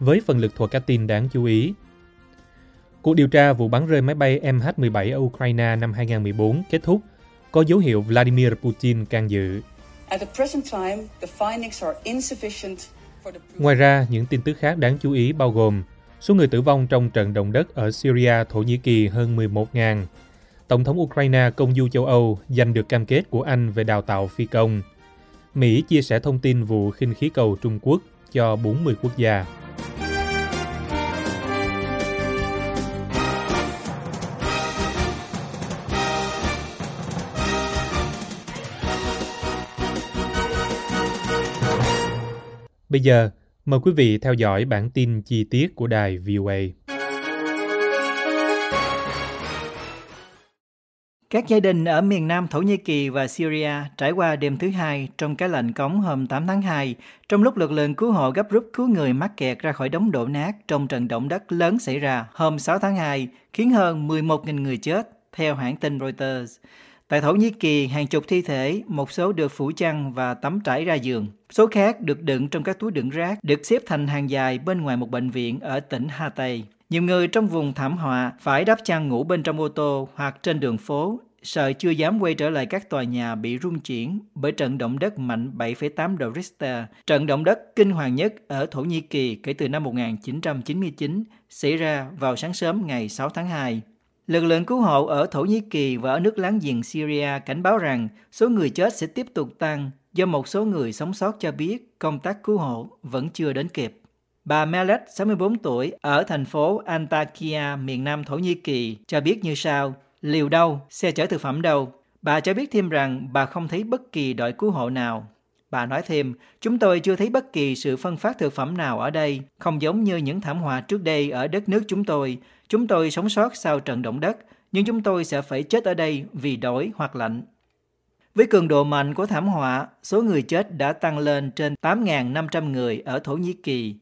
với phần lực thuộc các tin đáng chú ý. Cuộc điều tra vụ bắn rơi máy bay MH17 ở Ukraine năm 2014 kết thúc, có dấu hiệu Vladimir Putin can dự. Ngoài ra, những tin tức khác đáng chú ý bao gồm số người tử vong trong trận động đất ở Syria, Thổ Nhĩ Kỳ hơn 11.000. Tổng thống Ukraine công du châu Âu giành được cam kết của Anh về đào tạo phi công. Mỹ chia sẻ thông tin vụ khinh khí cầu Trung Quốc cho 40 quốc gia. Bây giờ, mời quý vị theo dõi bản tin chi tiết của đài VOA. Các gia đình ở miền Nam Thổ Nhĩ Kỳ và Syria trải qua đêm thứ hai trong cái lạnh cống hôm 8 tháng 2, trong lúc lực lượng cứu hộ gấp rút cứu người mắc kẹt ra khỏi đống đổ nát trong trận động đất lớn xảy ra hôm 6 tháng 2, khiến hơn 11.000 người chết, theo hãng tin Reuters. Tại Thổ Nhĩ Kỳ, hàng chục thi thể, một số được phủ chăn và tắm trải ra giường. Số khác được đựng trong các túi đựng rác, được xếp thành hàng dài bên ngoài một bệnh viện ở tỉnh Hatay. Nhiều người trong vùng thảm họa phải đắp chăn ngủ bên trong ô tô hoặc trên đường phố, sợ chưa dám quay trở lại các tòa nhà bị rung chuyển bởi trận động đất mạnh 7,8 độ Richter, trận động đất kinh hoàng nhất ở Thổ Nhĩ Kỳ kể từ năm 1999, xảy ra vào sáng sớm ngày 6 tháng 2. Lực lượng cứu hộ ở Thổ Nhĩ Kỳ và ở nước láng giềng Syria cảnh báo rằng số người chết sẽ tiếp tục tăng do một số người sống sót cho biết công tác cứu hộ vẫn chưa đến kịp. Bà Melet, 64 tuổi, ở thành phố Antakya, miền nam Thổ Nhĩ Kỳ, cho biết như sau, liều đâu, xe chở thực phẩm đâu. Bà cho biết thêm rằng bà không thấy bất kỳ đội cứu hộ nào. Bà nói thêm, chúng tôi chưa thấy bất kỳ sự phân phát thực phẩm nào ở đây, không giống như những thảm họa trước đây ở đất nước chúng tôi. Chúng tôi sống sót sau trận động đất, nhưng chúng tôi sẽ phải chết ở đây vì đói hoặc lạnh. Với cường độ mạnh của thảm họa, số người chết đã tăng lên trên 8.500 người ở Thổ Nhĩ Kỳ.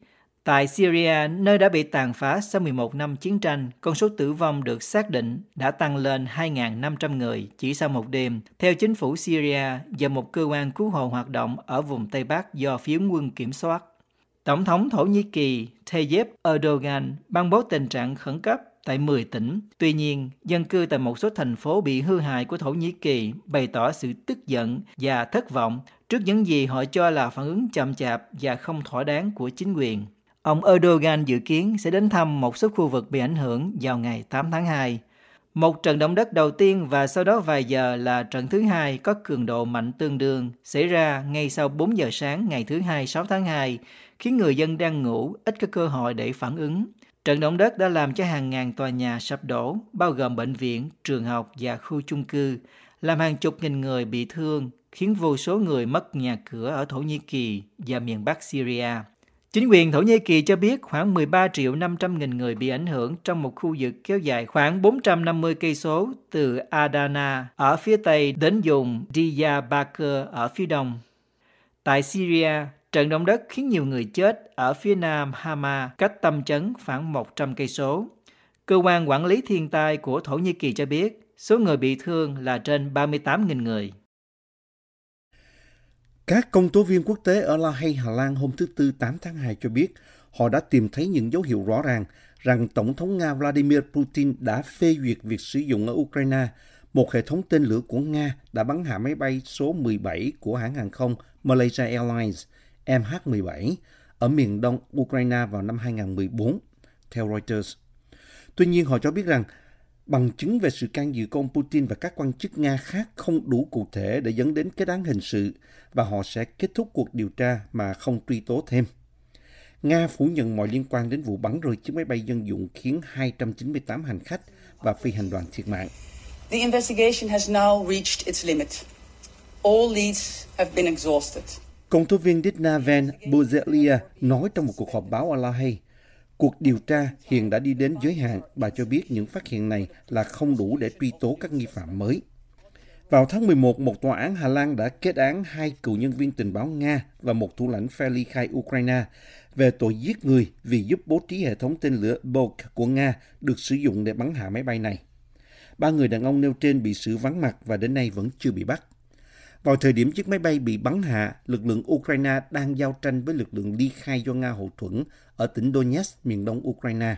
Tại Syria, nơi đã bị tàn phá sau 11 năm chiến tranh, con số tử vong được xác định đã tăng lên 2.500 người chỉ sau một đêm, theo chính phủ Syria và một cơ quan cứu hộ hoạt động ở vùng Tây Bắc do phiến quân kiểm soát. Tổng thống Thổ Nhĩ Kỳ Tayyip Erdogan ban bố tình trạng khẩn cấp tại 10 tỉnh. Tuy nhiên, dân cư tại một số thành phố bị hư hại của Thổ Nhĩ Kỳ bày tỏ sự tức giận và thất vọng trước những gì họ cho là phản ứng chậm chạp và không thỏa đáng của chính quyền. Ông Erdogan dự kiến sẽ đến thăm một số khu vực bị ảnh hưởng vào ngày 8 tháng 2. Một trận động đất đầu tiên và sau đó vài giờ là trận thứ hai có cường độ mạnh tương đương xảy ra ngay sau 4 giờ sáng ngày thứ hai 6 tháng 2, khiến người dân đang ngủ ít có cơ hội để phản ứng. Trận động đất đã làm cho hàng ngàn tòa nhà sập đổ, bao gồm bệnh viện, trường học và khu chung cư, làm hàng chục nghìn người bị thương, khiến vô số người mất nhà cửa ở Thổ Nhĩ Kỳ và miền Bắc Syria. Chính quyền Thổ Nhĩ Kỳ cho biết khoảng 13 triệu 500 nghìn người bị ảnh hưởng trong một khu vực kéo dài khoảng 450 cây số từ Adana ở phía tây đến vùng Diyarbakir ở phía đông. Tại Syria, trận động đất khiến nhiều người chết ở phía nam Hama, cách tâm chấn khoảng 100 cây số. Cơ quan quản lý thiên tai của Thổ Nhĩ Kỳ cho biết số người bị thương là trên 38.000 người. Các công tố viên quốc tế ở La Hay, Hà Lan hôm thứ Tư 8 tháng 2 cho biết họ đã tìm thấy những dấu hiệu rõ ràng rằng Tổng thống Nga Vladimir Putin đã phê duyệt việc sử dụng ở Ukraine một hệ thống tên lửa của Nga đã bắn hạ máy bay số 17 của hãng hàng không Malaysia Airlines MH17 ở miền đông Ukraine vào năm 2014, theo Reuters. Tuy nhiên, họ cho biết rằng bằng chứng về sự can dự của ông Putin và các quan chức Nga khác không đủ cụ thể để dẫn đến kết án hình sự và họ sẽ kết thúc cuộc điều tra mà không truy tố thêm. Nga phủ nhận mọi liên quan đến vụ bắn rơi chiếc máy bay dân dụng khiến 298 hành khách và phi hành đoàn thiệt mạng. The investigation has now reached its limit. All leads have been exhausted. Công tố viên Dina Van Bozelia nói trong một cuộc họp báo ở La Hay, Cuộc điều tra hiện đã đi đến giới hạn, bà cho biết những phát hiện này là không đủ để truy tố các nghi phạm mới. Vào tháng 11, một tòa án Hà Lan đã kết án hai cựu nhân viên tình báo Nga và một thủ lãnh phe ly khai Ukraine về tội giết người vì giúp bố trí hệ thống tên lửa Bok của Nga được sử dụng để bắn hạ máy bay này. Ba người đàn ông nêu trên bị xử vắng mặt và đến nay vẫn chưa bị bắt. Vào thời điểm chiếc máy bay bị bắn hạ, lực lượng Ukraine đang giao tranh với lực lượng ly khai do Nga hậu thuẫn ở tỉnh Donetsk, miền đông Ukraine.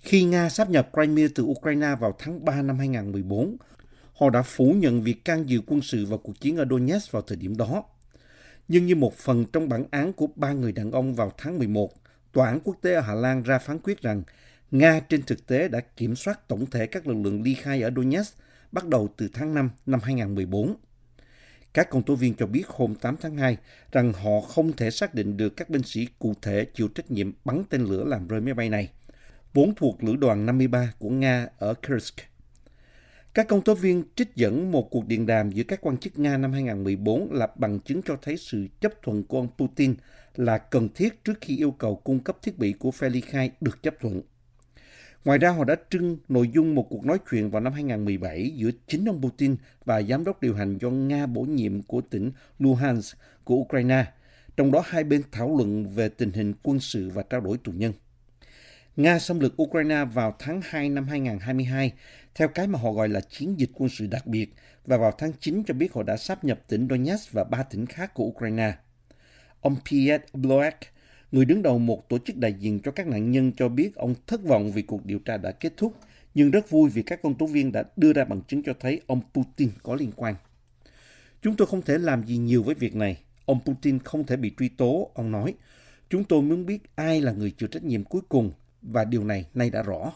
Khi Nga sáp nhập Crimea từ Ukraine vào tháng 3 năm 2014, họ đã phủ nhận việc can dự quân sự vào cuộc chiến ở Donetsk vào thời điểm đó. Nhưng như một phần trong bản án của ba người đàn ông vào tháng 11, Tòa án quốc tế ở Hà Lan ra phán quyết rằng Nga trên thực tế đã kiểm soát tổng thể các lực lượng ly khai ở Donetsk bắt đầu từ tháng 5 năm 2014. Các công tố viên cho biết hôm 8 tháng 2 rằng họ không thể xác định được các binh sĩ cụ thể chịu trách nhiệm bắn tên lửa làm rơi máy bay này, vốn thuộc lữ đoàn 53 của Nga ở Kursk. Các công tố viên trích dẫn một cuộc điện đàm giữa các quan chức Nga năm 2014 là bằng chứng cho thấy sự chấp thuận của ông Putin là cần thiết trước khi yêu cầu cung cấp thiết bị của phe ly khai được chấp thuận. Ngoài ra, họ đã trưng nội dung một cuộc nói chuyện vào năm 2017 giữa chính ông Putin và giám đốc điều hành do Nga bổ nhiệm của tỉnh Luhansk của Ukraine, trong đó hai bên thảo luận về tình hình quân sự và trao đổi tù nhân. Nga xâm lược Ukraine vào tháng 2 năm 2022 theo cái mà họ gọi là chiến dịch quân sự đặc biệt và vào tháng 9 cho biết họ đã sáp nhập tỉnh Donetsk và ba tỉnh khác của Ukraine. Ông Piet Bloek, người đứng đầu một tổ chức đại diện cho các nạn nhân cho biết ông thất vọng vì cuộc điều tra đã kết thúc, nhưng rất vui vì các công tố viên đã đưa ra bằng chứng cho thấy ông Putin có liên quan. Chúng tôi không thể làm gì nhiều với việc này. Ông Putin không thể bị truy tố, ông nói. Chúng tôi muốn biết ai là người chịu trách nhiệm cuối cùng và điều này nay đã rõ.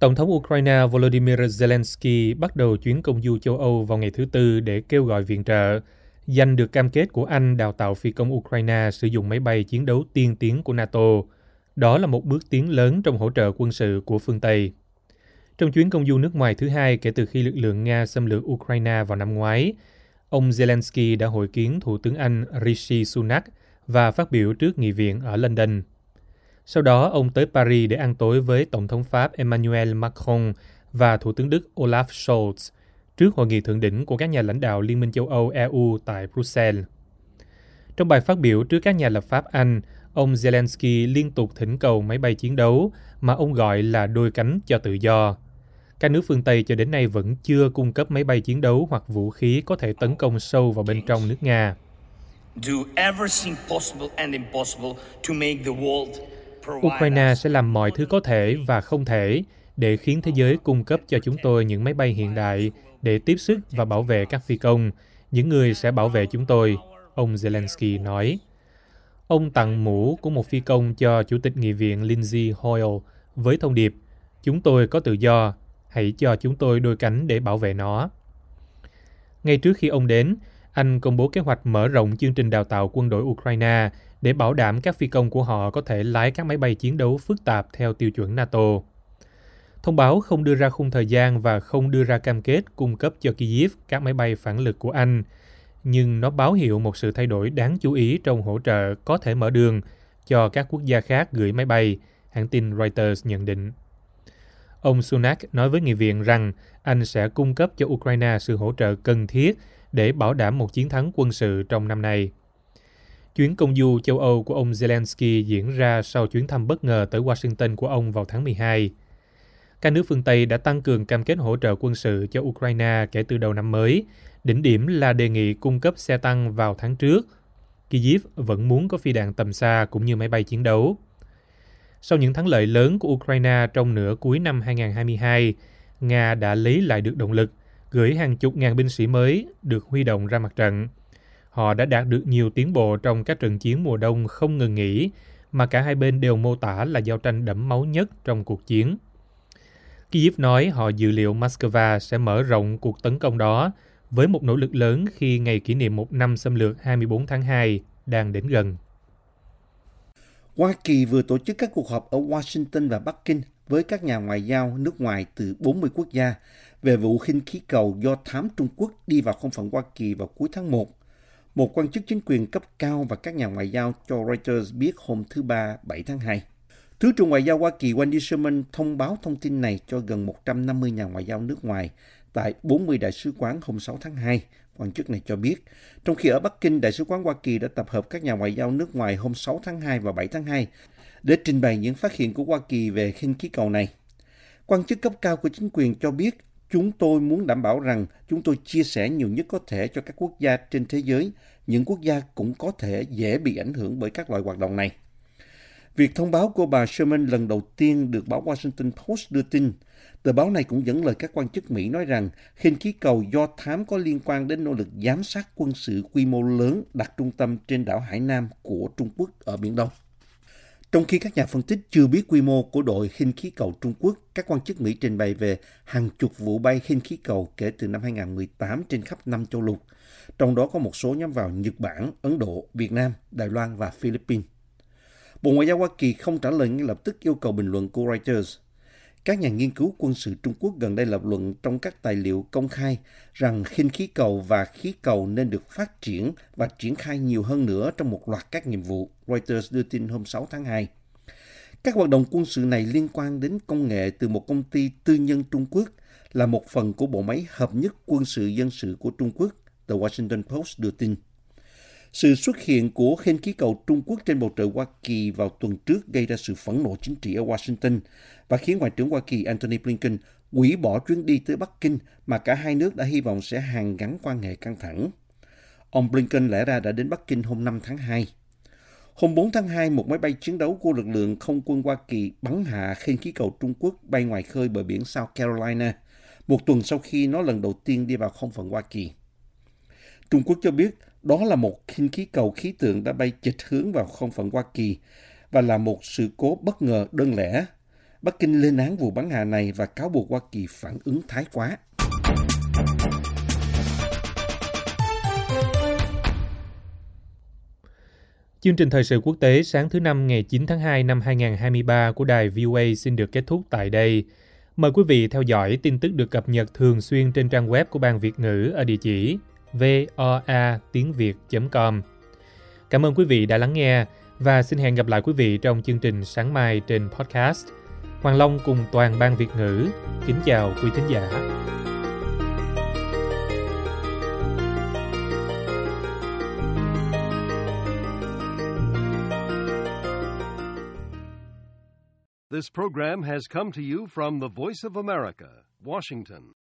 Tổng thống Ukraine Volodymyr Zelensky bắt đầu chuyến công du châu Âu vào ngày thứ Tư để kêu gọi viện trợ, giành được cam kết của Anh đào tạo phi công Ukraine sử dụng máy bay chiến đấu tiên tiến của NATO. Đó là một bước tiến lớn trong hỗ trợ quân sự của phương Tây. Trong chuyến công du nước ngoài thứ hai kể từ khi lực lượng Nga xâm lược Ukraine vào năm ngoái, ông Zelensky đã hội kiến Thủ tướng Anh Rishi Sunak và phát biểu trước nghị viện ở London. Sau đó, ông tới Paris để ăn tối với Tổng thống Pháp Emmanuel Macron và Thủ tướng Đức Olaf Scholz trước hội nghị thượng đỉnh của các nhà lãnh đạo Liên minh châu Âu EU tại Bruxelles. Trong bài phát biểu trước các nhà lập pháp Anh, ông Zelensky liên tục thỉnh cầu máy bay chiến đấu mà ông gọi là đôi cánh cho tự do. Các nước phương Tây cho đến nay vẫn chưa cung cấp máy bay chiến đấu hoặc vũ khí có thể tấn công sâu vào bên trong nước Nga. do everything possible and impossible to make the world Ukraine sẽ làm mọi thứ có thể và không thể để khiến thế giới cung cấp cho chúng tôi những máy bay hiện đại để tiếp sức và bảo vệ các phi công, những người sẽ bảo vệ chúng tôi, ông Zelensky nói. Ông tặng mũ của một phi công cho Chủ tịch Nghị viện Lindsay Hoyle với thông điệp Chúng tôi có tự do, hãy cho chúng tôi đôi cánh để bảo vệ nó. Ngay trước khi ông đến, Anh công bố kế hoạch mở rộng chương trình đào tạo quân đội Ukraine để bảo đảm các phi công của họ có thể lái các máy bay chiến đấu phức tạp theo tiêu chuẩn NATO. Thông báo không đưa ra khung thời gian và không đưa ra cam kết cung cấp cho Kyiv các máy bay phản lực của Anh, nhưng nó báo hiệu một sự thay đổi đáng chú ý trong hỗ trợ có thể mở đường cho các quốc gia khác gửi máy bay, hãng tin Reuters nhận định. Ông Sunak nói với nghị viện rằng Anh sẽ cung cấp cho Ukraine sự hỗ trợ cần thiết để bảo đảm một chiến thắng quân sự trong năm nay. Chuyến công du châu Âu của ông Zelensky diễn ra sau chuyến thăm bất ngờ tới Washington của ông vào tháng 12. Các nước phương Tây đã tăng cường cam kết hỗ trợ quân sự cho Ukraine kể từ đầu năm mới. Đỉnh điểm là đề nghị cung cấp xe tăng vào tháng trước. Kyiv vẫn muốn có phi đạn tầm xa cũng như máy bay chiến đấu. Sau những thắng lợi lớn của Ukraine trong nửa cuối năm 2022, Nga đã lấy lại được động lực, gửi hàng chục ngàn binh sĩ mới được huy động ra mặt trận. Họ đã đạt được nhiều tiến bộ trong các trận chiến mùa đông không ngừng nghỉ, mà cả hai bên đều mô tả là giao tranh đẫm máu nhất trong cuộc chiến. Kyiv nói họ dự liệu Moscow sẽ mở rộng cuộc tấn công đó với một nỗ lực lớn khi ngày kỷ niệm một năm xâm lược 24 tháng 2 đang đến gần. Hoa Kỳ vừa tổ chức các cuộc họp ở Washington và Bắc Kinh với các nhà ngoại giao nước ngoài từ 40 quốc gia về vụ khinh khí cầu do thám Trung Quốc đi vào không phận Hoa Kỳ vào cuối tháng 1. Một quan chức chính quyền cấp cao và các nhà ngoại giao cho Reuters biết hôm thứ Ba 7 tháng 2. Thứ trưởng Ngoại giao Hoa Kỳ Wendy Sherman thông báo thông tin này cho gần 150 nhà ngoại giao nước ngoài tại 40 đại sứ quán hôm 6 tháng 2, quan chức này cho biết. Trong khi ở Bắc Kinh, Đại sứ quán Hoa Kỳ đã tập hợp các nhà ngoại giao nước ngoài hôm 6 tháng 2 và 7 tháng 2 để trình bày những phát hiện của Hoa Kỳ về khinh khí cầu này. Quan chức cấp cao của chính quyền cho biết chúng tôi muốn đảm bảo rằng chúng tôi chia sẻ nhiều nhất có thể cho các quốc gia trên thế giới. Những quốc gia cũng có thể dễ bị ảnh hưởng bởi các loại hoạt động này. Việc thông báo của bà Sherman lần đầu tiên được báo Washington Post đưa tin. Tờ báo này cũng dẫn lời các quan chức Mỹ nói rằng khinh khí cầu do thám có liên quan đến nỗ lực giám sát quân sự quy mô lớn đặt trung tâm trên đảo Hải Nam của Trung Quốc ở Biển Đông. Trong khi các nhà phân tích chưa biết quy mô của đội khinh khí cầu Trung Quốc, các quan chức Mỹ trình bày về hàng chục vụ bay khinh khí cầu kể từ năm 2018 trên khắp năm châu lục, trong đó có một số nhắm vào Nhật Bản, Ấn Độ, Việt Nam, Đài Loan và Philippines. Bộ Ngoại giao Hoa Kỳ không trả lời ngay lập tức yêu cầu bình luận của Reuters. Các nhà nghiên cứu quân sự Trung Quốc gần đây lập luận trong các tài liệu công khai rằng khinh khí cầu và khí cầu nên được phát triển và triển khai nhiều hơn nữa trong một loạt các nhiệm vụ, Reuters đưa tin hôm 6 tháng 2. Các hoạt động quân sự này liên quan đến công nghệ từ một công ty tư nhân Trung Quốc là một phần của bộ máy hợp nhất quân sự dân sự của Trung Quốc, The Washington Post đưa tin. Sự xuất hiện của khinh khí cầu Trung Quốc trên bầu trời Hoa Kỳ vào tuần trước gây ra sự phẫn nộ chính trị ở Washington và khiến Ngoại trưởng Hoa Kỳ Antony Blinken hủy bỏ chuyến đi tới Bắc Kinh mà cả hai nước đã hy vọng sẽ hàn gắn quan hệ căng thẳng. Ông Blinken lẽ ra đã đến Bắc Kinh hôm 5 tháng 2. Hôm 4 tháng 2, một máy bay chiến đấu của lực lượng không quân Hoa Kỳ bắn hạ khinh khí cầu Trung Quốc bay ngoài khơi bờ biển South Carolina, một tuần sau khi nó lần đầu tiên đi vào không phận Hoa Kỳ. Trung Quốc cho biết đó là một khinh khí cầu khí tượng đã bay chệch hướng vào không phận Hoa Kỳ và là một sự cố bất ngờ đơn lẻ. Bắc Kinh lên án vụ bắn hạ này và cáo buộc Hoa Kỳ phản ứng thái quá. Chương trình thời sự quốc tế sáng thứ Năm ngày 9 tháng 2 năm 2023 của đài VOA xin được kết thúc tại đây. Mời quý vị theo dõi tin tức được cập nhật thường xuyên trên trang web của Ban Việt ngữ ở địa chỉ voa tiếng việt.com. Cảm ơn quý vị đã lắng nghe và xin hẹn gặp lại quý vị trong chương trình sáng mai trên podcast. Hoàng Long cùng toàn ban Việt ngữ kính chào quý thính giả. This program has come to you from the Voice of America, Washington.